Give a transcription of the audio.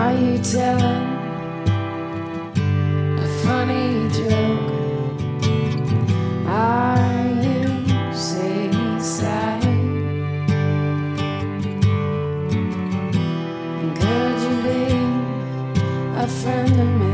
Are you telling a funny joke? Are you seaside? Could you be a friend of mine?